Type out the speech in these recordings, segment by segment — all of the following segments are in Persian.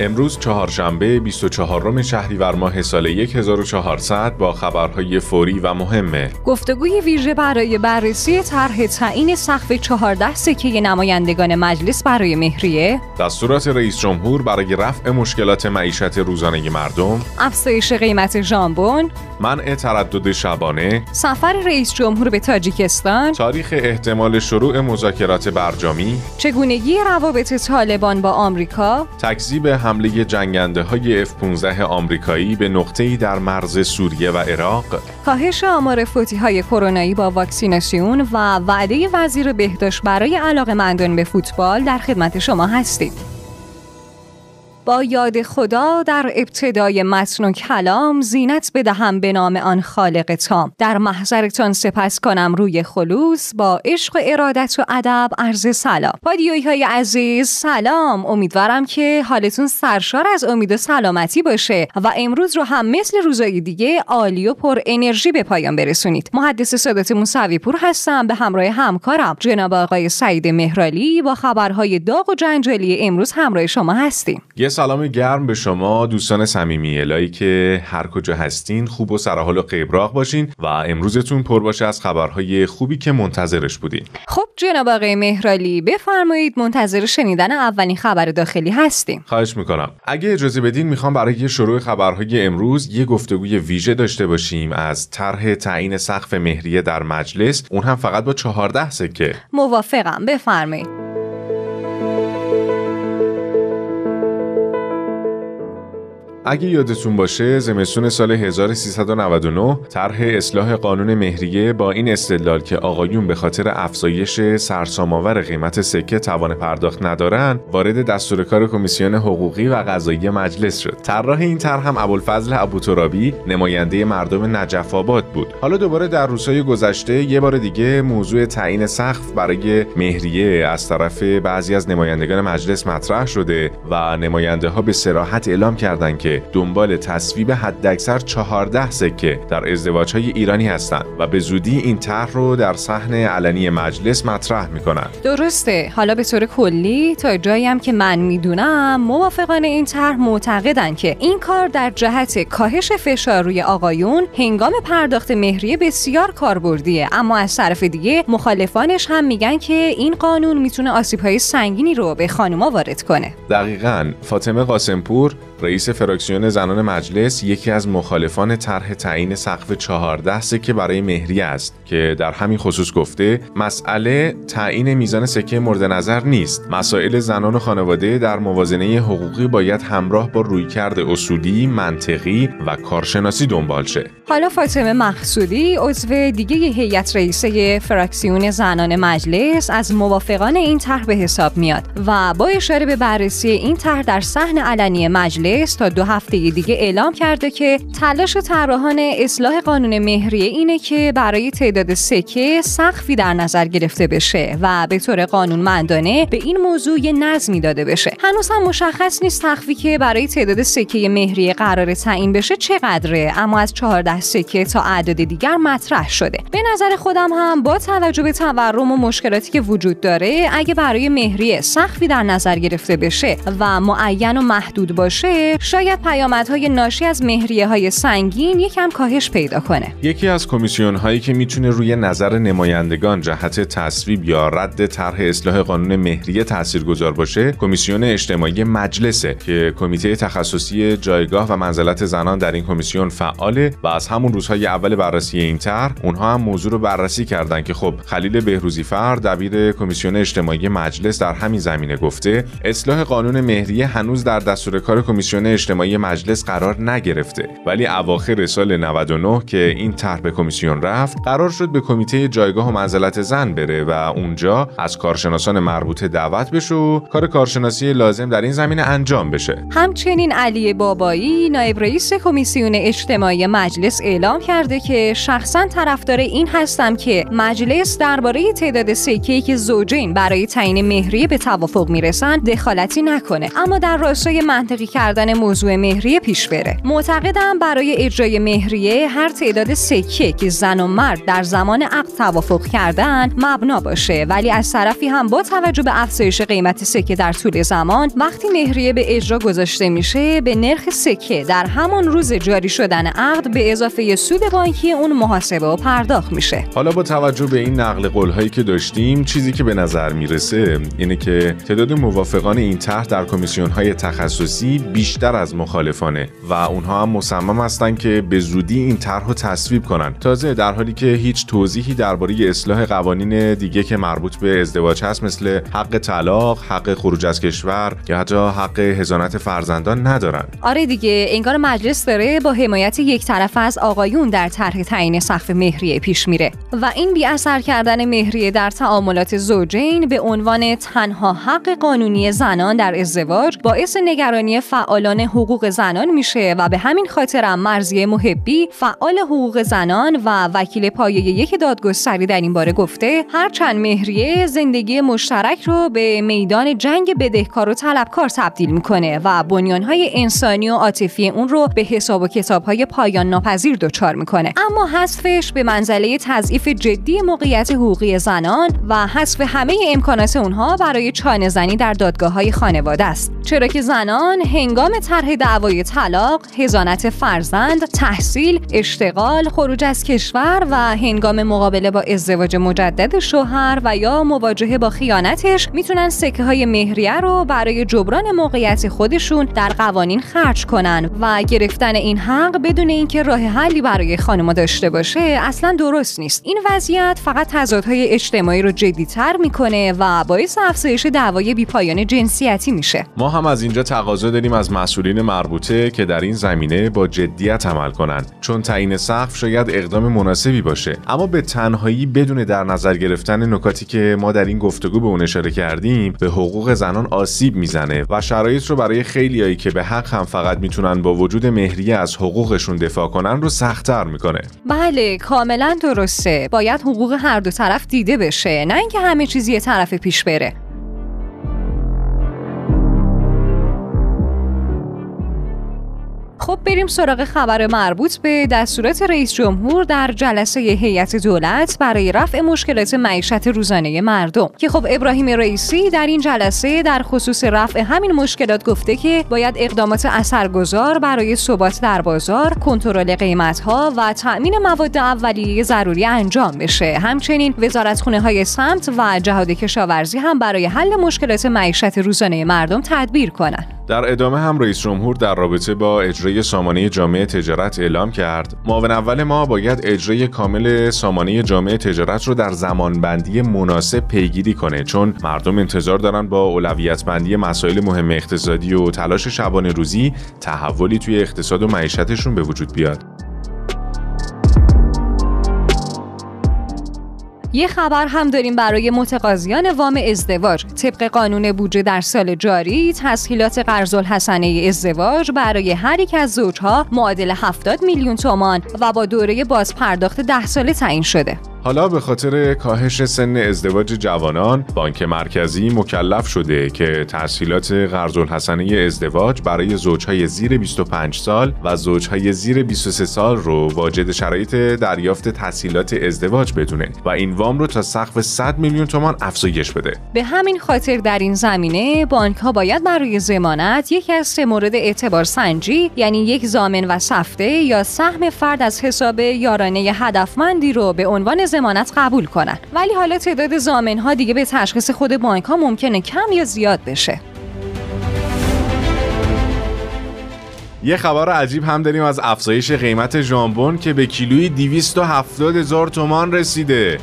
امروز چهارشنبه 24 شهریور ماه سال 1400 با خبرهای فوری و مهمه. گفتگوی ویژه برای بررسی طرح تعیین سقف 14 سکه نمایندگان مجلس برای مهریه، دستورات رئیس جمهور برای رفع مشکلات معیشت روزانه مردم، افزایش قیمت ژامبون، منع تردد شبانه، سفر رئیس جمهور به تاجیکستان، تاریخ احتمال شروع مذاکرات برجامی، چگونگی روابط طالبان با آمریکا، تکذیب حمله جنگنده های F-15 آمریکایی به نقطه‌ای در مرز سوریه و عراق، کاهش آمار فوتی های کرونایی با واکسیناسیون و وعده وزیر بهداشت برای علاقمندان به فوتبال در خدمت شما هستیم. با یاد خدا در ابتدای متن و کلام زینت بدهم به نام آن خالق تام. در محضرتان سپس کنم روی خلوص با عشق و ارادت و ادب عرض سلام. پادیوی های عزیز سلام. امیدوارم که حالتون سرشار از امید و سلامتی باشه و امروز رو هم مثل روزای دیگه عالی و پر انرژی به پایان برسونید. محدث صدات موسوی پور هستم به همراه همکارم جناب آقای سعید مهرالی. با خبرهای داغ و جنجالی امروز همراه شما هستیم. سلام گرم به شما دوستان صمیمی الهی که هر کجا هستین خوب و سرحال و قبراق باشین و امروزتون پر باشه از خبرهای خوبی که منتظرش بودین. خب جناب آقای مهرالی بفرمایید منتظر شنیدن اولین خبر داخلی هستیم. خواهش می‌کنم. اگه اجازه بدین می‌خوام برای شروع خبرهای امروز یه گفتگوی ویژه داشته باشیم از طرح تعیین سقف مهریه در مجلس. اون هم فقط با 14 سکه. موافقم. بفرمایید. اگه یادتون باشه زمستون سال 1399 طرح اصلاح قانون مهریه با این استدلال که آقایون به خاطر افزایش سرسام‌آور قیمت سکه توان پرداخت ندارن وارد دستور کار کمیسیون حقوقی و قضایی مجلس شد. طراح این طرح هم ابوالفضل ابوترابی نماینده مردم نجف آباد بود. حالا دوباره در روزهای گذشته یه بار دیگه موضوع تعیین سقف برای مهریه از طرف بعضی از نمایندگان مجلس مطرح شده و نماینده ها به سراحت اعلام کردند که دنبال تصویب حداکثر 14 سکه در ازدواج های ایرانی هستند و به زودی این طرح رو در صحن علنی مجلس مطرح می‌کنند. درسته. حالا به طور کلی تا جایی هم که من می‌دونم موافقان این طرح معتقدن که این کار در جهت کاهش فشار روی آقایون هنگام پرداخت مهریه بسیار کاربردیه. اما از طرف دیگه مخالفانش هم میگن که این قانون می‌تونه آسیب های سنگینی رو به خانوما وارد کنه. دقیقا. فاطمه قاسمپور رئیس فراکسیون زنان مجلس یکی از مخالفان طرح تعیین سقف 14 سکه برای مهریه است. که در همین خصوص گفته مسئله تعیین میزان سکه مورد نظر نیست. مسائل زنان و خانواده در موازنه حقوقی باید همراه با رویکرد اصولی منطقی و کارشناسی دنبال شه. حالا فاطمه مقصودی عضو دیگه هیئت رئیسه فراکسیون زنان مجلس از موافقان این طرح به حساب میاد و با اشاره به بررسی این طرح در صحن علنی مجلس تا دو هفته دیگه اعلام کرده که تلاش طراحان اصلاح قانون مهریه اینه که برای تعداد سکه سقفی در نظر گرفته بشه و به طور قانونمندانه به این موضوع یه نظمی داده بشه. هنوز هم مشخص نیست سقفی که برای تعداد سکه مهریه قرار تعیین بشه چقدره اما از 14 سکه تا اعداد دیگر مطرح شده. به نظر خودم هم با توجه به تورم و مشکلاتی که وجود داره اگه برای مهریه سقفی در نظر گرفته بشه و معین و محدود باشه شاید پیامدهای ناشی از مهریه های سنگین یکم کاهش پیدا کنه. یکی از کمیسیون هایی که می‌تونه روی نظر نمایندگان جهت تصویب یا رد طرح اصلاح قانون مهریه تاثیرگذار باشه کمیسیون اجتماعی مجلسه که کمیته تخصصی جایگاه و منزلت زنان در این کمیسیون فعاله و از همون روزهای اول بررسی این طرح اونها هم موضوع رو بررسی کردن که خب خلیل بهروزی فر دبیر کمیسیون اجتماعی مجلس در همین زمینه گفته اصلاح قانون مهریه هنوز در دستور کار کمیسیون اجتماعی مجلس قرار نگرفته ولی اواخر سال 99 که این طرح به کمیسیون رفت قرار شد به کمیته جایگاه و منزلت زن بره و اونجا از کارشناسان مربوطه دعوت بشه و کار کارشناسی لازم در این زمینه انجام بشه. همچنین علی بابایی نایب رئیس کمیسیون اجتماعی مجلس اعلام کرده که شخصا طرفدار این هستم که مجلس درباره تعداد سکه‌ای که زوجین برای تعیین مهریه به توافق می‌رسن دخالتی نکنه. اما در راستای منطقی کردن موضوع مهریه پیش بره. معتقدم برای اجرای مهریه هر تعداد سکه که زن و مرد در زمان عقد توافق کردن مبنا باشه. ولی از طرفی هم با توجه به افزایش قیمت سکه در طول زمان وقتی مهریه به اجرا گذاشته میشه به نرخ سکه در همان روز جاری شدن عقد به اضافه سود بانکی اون محاسبه و پرداخت میشه. حالا با توجه به این نقل قول هایی که داشتیم چیزی که به نظر می‌رسه اینه که تعداد موافقان این طرح در کمیسیون های تخصصی بیشتر از مخالفانه و اونها هم مصمم هستند که به زودی این طرح رو تصویب کنن. تازه در حالی که هیچ توضیحی درباره اصلاح قوانین دیگه که مربوط به ازدواج هست مثل حق طلاق، حق خروج از کشور یا حتی حق هزانت فرزندان ندارن. آره دیگه انگار مجلس داره با حمایت یک طرف از آقایون در طرح تعیین سقف مهریه پیش میره و این بی اثر کردن مهریه در تعاملات زوجین به عنوان تنها حق قانونی زنان در ازدواج باعث نگرانی فعالان حقوق زنان میشه و به همین خاطرم مرزی محبی فعال حقوق زنان و وکیل پایه یک دادگستری در این باره گفته هرچند مهریه زندگی مشترک رو به میدان جنگ بدهکار و طلبکار تبدیل می‌کنه و بنیانهای انسانی و عاطفی اون رو به حساب و کتابهای پایان ناپذیر دچار می‌کنه. اما حذفش به منزله تضعیف جدی موقعیت حقوقی زنان و حذف همه امکانات اونها برای چانه زنی در دادگاه های خانواده است. چرا که زنان هنگام طرح دعوای طلاق هزانت فرزند تحصیل اشتغال خروج از کشور و هنگام مقابله با ازدواج مجدد شوهر و یا مواجهه با خیانتش می‌تونن سکه های مهریه رو برای جبران موقعیت خودشون در قوانین خرج کنن. و گرفتن این حق بدون اینکه راه حلی برای خانم داشته باشه اصلا درست نیست. این وضعیت فقط تضادهای اجتماعی رو جدیتر می‌کنه و باعث افزایش دعوای بیپایان جنسیتی میشه. ما هم از اینجا تقاضا داریم از مسئولین مربوطه که در این زمینه با جدیت عمل کنند چون تعیین سقف شاید اقدام مناسبی باشه. اما به تنهایی بدون در نظر گرفتن نکاتی که ما در این گفتگو به اون اشاره کردیم به حقوق زنان آسیب می‌زنه و شرایط رو برای خیلیایی که به حق هم فقط می‌تونن با وجود مهریه از حقوقشون دفاع کنن رو سختتر می‌کنه. بله کاملا درسته. باید حقوق هر دو طرف دیده بشه نه اینکه همه چیز یه طرف پیش بره. بریم سراغ خبر مربوط به دستورات رئیس جمهور در جلسه هیئت دولت برای رفع مشکلات معیشت روزانه مردم که خب ابراهیم رئیسی در این جلسه در خصوص رفع همین مشکلات گفته که باید اقدامات اثرگذار برای ثبات در بازار، کنترل قیمت‌ها و تأمین مواد اولیه ضروری انجام بشه. همچنین وزارتخونه های سمت و جهاد کشاورزی هم برای حل مشکلات معیشت روزانه مردم تدبیر کنند. در ادامه هم رئیس جمهور در رابطه با اجرای سامانه جامعه تجارت اعلام کرد. معاون اول ما باید اجرای کامل سامانه جامعه تجارت رو در زمانبندی مناسب پیگیری کنه چون مردم انتظار دارن با اولویت بندی مسائل مهم اقتصادی و تلاش شبانه روزی تحولی توی اقتصاد و معیشتشون به وجود بیاد. یه خبر هم داریم برای متقاضیان وام ازدواج. طبق قانون بودجه در سال جاری تسهیلات قرض الحسنه ازدواج برای هر یک از زوجها معادل 70 میلیون تومان و با دوره بازپرداخت 10 ساله تعیین شده. حالا به خاطر کاهش سن ازدواج جوانان بانک مرکزی مکلف شده که تسهیلات قرض الحسنه ازدواج برای زوجهای زیر 25 سال و زوجهای زیر 23 سال رو واجد شرایط دریافت تسهیلات ازدواج بدونه و این وام رو تا سقف 100 میلیون تومان افزایش بده. به همین خاطر در این زمینه بانک ها باید برای ضمانت یکی از سه مورد اعتبار سنجی یعنی یک زامن و سفته یا سهم فرد از حساب یارانه هدفمندی رو به عنوان زمانت قبول کنن. ولی حالا تعداد زامن ها دیگه به تشخیص خود بانک ها ممکنه کم یا زیاد بشه. یه خبر عجیب هم داریم از افزایش قیمت ژامبون که به کیلوی 270 هزار تومان رسیده.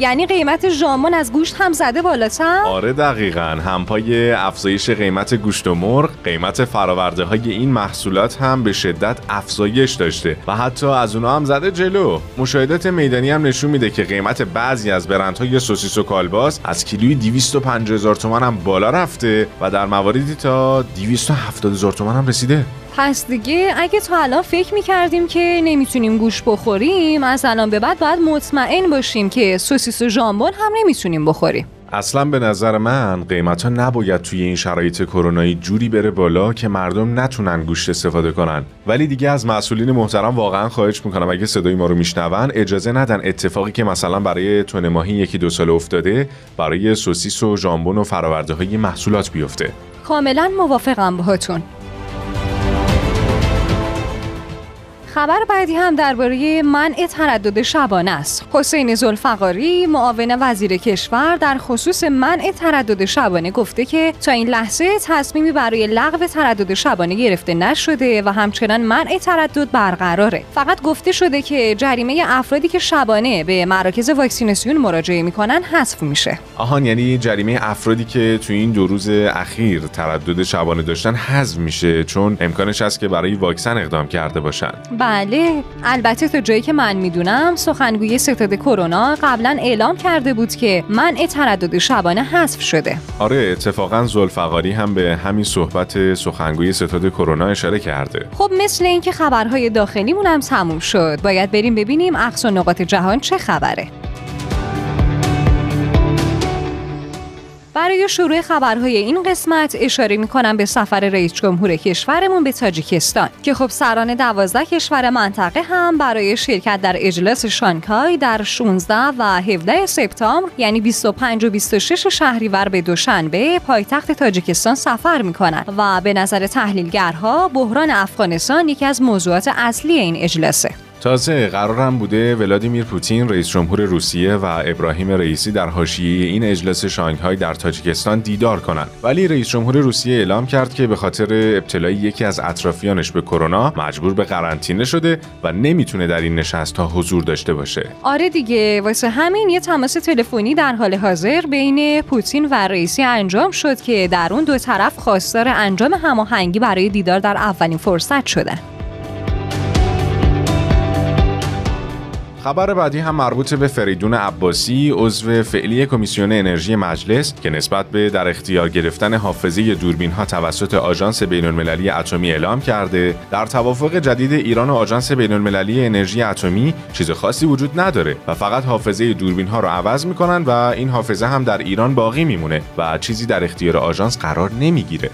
یعنی قیمت ژامبون از گوشت هم زده بالاتر؟ آره دقیقا. همپای افزایش قیمت گوشت و مرغ قیمت فراورده های این محصولات هم به شدت افزایش داشته و حتی از اونا هم زده جلو. مشاهدات میدانی هم نشون میده که قیمت بعضی از برندهای سوسیس و کالباس از کیلوی 250 هزار تومان هم بالا رفته و در مواردی تا 270 هزار تومان هم رسیده. پس دیگه اگه تا الان فکر می‌کردیم که نمی‌تونیم گوش بخوریم از الان به بعد باید مطمئن باشیم که سوسیس و ژامبون هم نمی‌تونیم بخوریم. اصلا به نظر من قیمت ها نباید توی این شرایط کرونایی جوری بره بالا که مردم نتونن گوشت استفاده کنن. ولی دیگه از مسئولین محترم واقعا خواهش می‌کنم اگه صدای ما رو میشنون اجازه ندن اتفاقی که مثلا برای تون ماهی یکی دو سال افتاده برای سوسیس و ژامبون و فراورده های محصولات بیفته. کاملا موافقم باهاتون. خبر بعدی هم درباره منع تردد شبانه است. حسین زلفقاری معاون وزیر کشور در خصوص منع تردد شبانه گفته که تا این لحظه تصمیمی برای لغو تردد شبانه گرفته نشده و همچنان منع تردد برقراره. فقط گفته شده که جریمه افرادی که شبانه به مراکز واکسیناسیون مراجعه می‌کنن حذف میشه. آهان یعنی جریمه افرادی که تو این دو روز اخیر تردد شبانه داشتن حذف میشه چون امکانش هست که برای واکسن اقدام کرده باشن. بله البته تا جایی که من می‌دونم سخنگوی ستاد کرونا قبلا اعلام کرده بود که منع تردد شبانه حذف شده. آره اتفاقا زلفقاری هم به همین صحبت سخنگوی ستاد کرونا اشاره کرده. خب مثل اینکه خبرهای داخلیمون هم تموم شد. باید بریم ببینیم اقصا نقاط جهان چه خبره. برای شروع خبرهای این قسمت اشاره می کنم به سفر رئیس جمهور کشورمون به تاجیکستان که خب سران دوازده کشور منطقه هم برای شرکت در اجلاس شانگهای در 16 و 17 سپتامبر یعنی 25 و 26 شهریور به دوشنبه پایتخت تاجیکستان سفر می کنند و به نظر تحلیلگرها بحران افغانستان یکی از موضوعات اصلی این اجلاسه. تازه قرارم بوده ولادیمیر پوتین رئیس جمهور روسیه و ابراهیم رئیسی در حاشیه این اجلاس شانگهای در تاجیکستان دیدار کنند. ولی رئیس جمهور روسیه اعلام کرد که به خاطر ابتلای یکی از اطرافیانش به کرونا مجبور به قرنطینه شده و نمی‌تونه در این نشست ها حضور داشته باشه. آره دیگه واسه همین یه تماس تلفنی در حال حاضر بین پوتین و رئیسی انجام شد که در اون دو طرف خواستار انجام هماهنگی برای دیدار در اولین فرصت شدن. خبر بعدی هم مربوط به فریدون عباسی عضو فعلی کمیسیون انرژی مجلس که نسبت به در اختیار گرفتن حافظه دوربین ها توسط آژانس بین المللی اتمی اعلام کرده در توافق جدید ایران و آژانس بین المللی انرژی اتمی چیز خاصی وجود نداره و فقط حافظه دوربین ها رو عوض می‌کنن و این حافظه هم در ایران باقی میمونه و چیزی در اختیار آژانس قرار نمی‌گیره.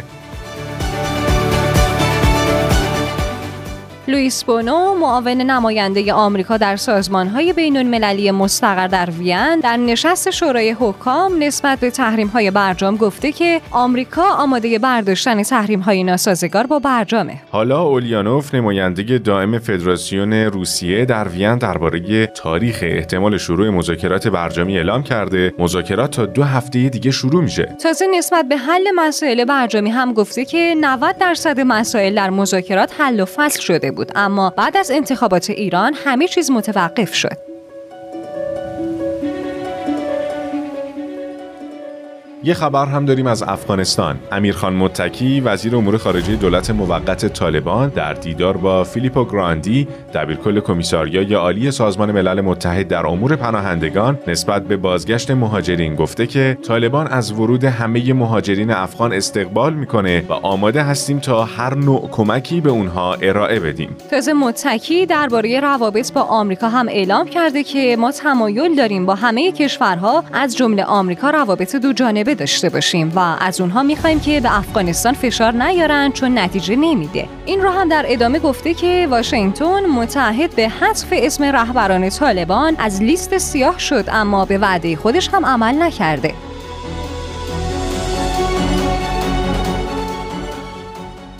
لوئیس بونو معاون نماینده آمریکا در سازمانهای بین المللی مستقر در وین در نشست شورای حکام نسبت به تحریم های برجام گفته که آمریکا آماده برداشتن تحریم های ناسازگار با برجامه. حالا اولیانوف نماینده دائم فدراسیون روسیه در وین درباره تاریخ احتمال شروع مذاکرات برجامی اعلام کرده. مذاکرات تا دو هفته دیگه شروع میشه. تازه نسبت به حل مسائل برجامی هم گفته که 90 درصد مسائل در مذاکرات حل و فصل شده بود. اما بعد از انتخابات ایران همه چیز متوقف شد. یه خبر هم داریم از افغانستان. امیرخان متکی وزیر امور خارجه دولت موقت طالبان در دیدار با فیلیپو گراندی دبیرکل کمیساریای عالی سازمان ملل متحد در امور پناهندگان نسبت به بازگشت مهاجرین گفته که طالبان از ورود همه مهاجرین افغان استقبال می‌کنه و آماده هستیم تا هر نوع کمکی به اونها ارائه بدیم. تازه متکی درباره روابط با آمریکا هم اعلام کرده که ما تمایل داریم با همه کشورها از جمله آمریکا روابط دو جانبه داشته باشیم و از اونها می‌خوایم که به افغانستان فشار نیارن چون نتیجه نمیده. این رو هم در ادامه گفته که واشنگتن متحد به حذف اسم رهبران طالبان از لیست سیاه شد اما به وعده خودش هم عمل نکرده.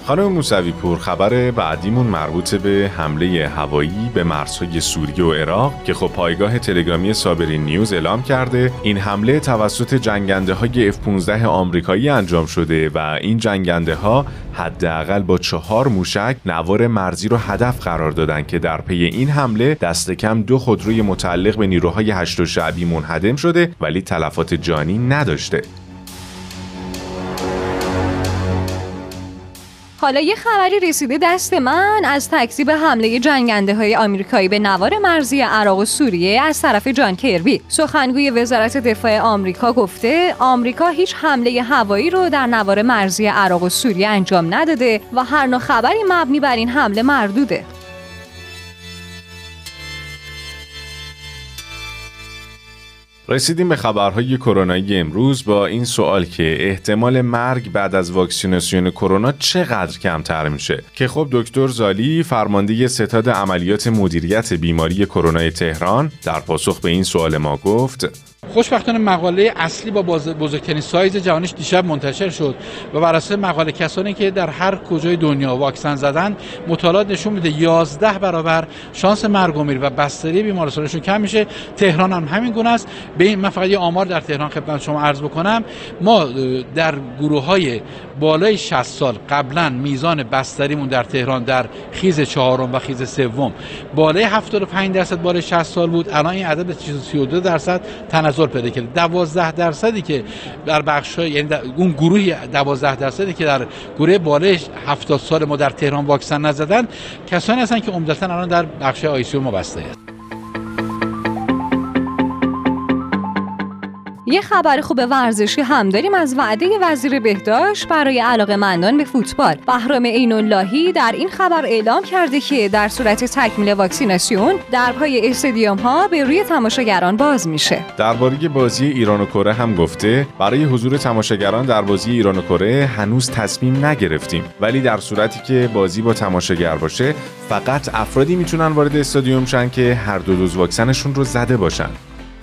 خانم موسوی پور خبر بعدیمون مربوط به حمله هوایی به مرزهای سوریه و عراق که خب پایگاه تلگرامی صابرین نیوز اعلام کرده. این حمله توسط جنگنده های F-15 آمریکایی انجام شده و این جنگنده ها حداقل با چهار موشک نوار مرزی رو هدف قرار دادن که در پی این حمله دست کم دو خودروی متعلق به نیروهای هشت و شعبی منهدم شده ولی تلفات جانی نداشته. حالا یه خبری رسیده دست من از تکذیب حمله جنگنده های آمریکایی به نوار مرزی عراق و سوریه از طرف جان کربی سخنگوی وزارت دفاع آمریکا گفته آمریکا هیچ حمله هوایی رو در نوار مرزی عراق و سوریه انجام نداده و هر نوع خبری مبنی بر این حمله مردوده. رسیدیم به خبرهای کرونایی امروز با این سوال که احتمال مرگ بعد از واکسیناسیون کرونا چقدر کمتر میشه؟ که خب دکتر زالی فرمانده ستاد عملیات مدیریت بیماری کرونا تهران در پاسخ به این سوال ما گفت. خوشبختانه مقاله اصلی با بزرگترین سایز جهانیش دیشب منتشر شد و بر اساس مقاله کسانی که در هر کجای دنیا واکسن زدن مطالعات نشون میده 11 برابر شانس مرگ و میر و بستری بیمارستانشون کم میشه. تهران هم همین گونه است. به این من فقط یه آمار در تهران خدمت شما عرض بکنم. ما در گروه های بالای 60 سال قبلا میزان بستریمون در تهران در خیز چهارم و خیز سوم بالای 75 درصد بالای 60 سال بود. الان این عدد 32 درصد. تنزل پیدا کرده 12 درصدی که در بخش یعنی اون گروهی 12 درصدی که در گروه بالای 70 سال ما در تهران واکسن نزدن کسانی هستن که عمدتا الان در بخش آی سی ما بسته. است یه خبر خوب ورزشی هم داریم از وعده وزیر بهداشت برای علاقه مندان به فوتبال. بهرام عین اللهی در این خبر اعلام کرده که در صورت تکمیل واکسیناسیون درهای استادیوم ها به روی تماشاگران باز میشه. درباره بازی ایران و کره هم گفته برای حضور تماشاگران در بازی ایران و کره هنوز تصمیم نگرفتیم ولی در صورتی که بازی با تماشاگر باشه فقط افرادی می‌تونن وارد استادیوم شن که هر دو دوز واکسنشون رو زده باشن.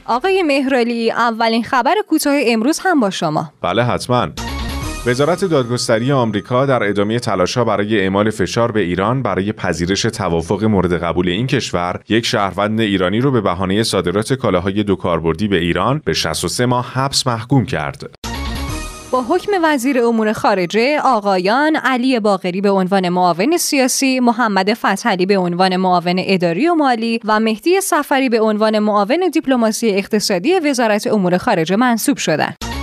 آقای مهرالی اولین خبر کوتاه امروز هم با شما بله حتما وزارت دادگستری آمریکا در ادامه تلاشها برای اعمال فشار به ایران برای پذیرش توافق مورد قبول این کشور یک شهروند ایرانی رو به بهانه صادرات کالاهای دو کاربردی به ایران به 63 ماه حبس محکوم کرد. با حکم وزیر امور خارجه آقایان علی باقری به عنوان معاون سیاسی، محمد فتحعلی به عنوان معاون اداری و مالی و مهدی سفری به عنوان معاون دیپلماسی اقتصادی وزارت امور خارجه منصوب شدند.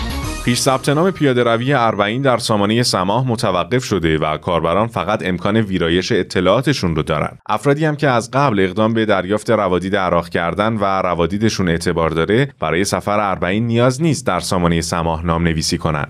پیش ثبت نام پیاده روی اربعین در سامانه سماح متوقف شده و کاربران فقط امکان ویرایش اطلاعاتشون رو دارن. افرادی هم که از قبل اقدام به دریافت روادید عراق کردن و روادیدشون اعتبار داره برای سفر اربعین نیاز نیست در سامانه سماح نام نویسی کنن.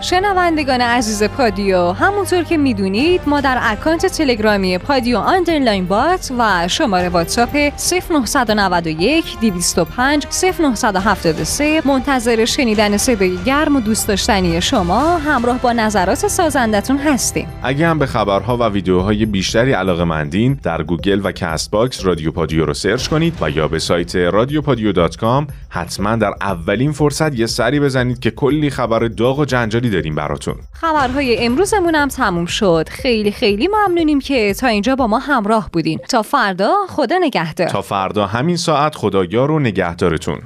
شنوندگان عزیز پادیو همونطور که می‌دونید ما در اکانت تلگرامی پادیو underline bot و شماره واتساپ 0991 205 0973 منتظر شنیدن صدای گرم و دوست داشتنی شما همراه با نظرات سازندتون هستیم. اگه هم به خبرها و ویدیوهای بیشتری علاقه مندین در گوگل و CastBox رادیو پادیو رو سرچ کنید و یا به سایت رادیو حتما در اولین فرصت یه سری بزنید که کلی خبر داغ و جنجالی داریم براتون. خبرهای امروزمون هم تموم شد. خیلی خیلی ممنونیم که تا اینجا با ما همراه بودین. تا فردا خدا نگهدار. تا فردا همین ساعت خدایا رو نگهدارتون.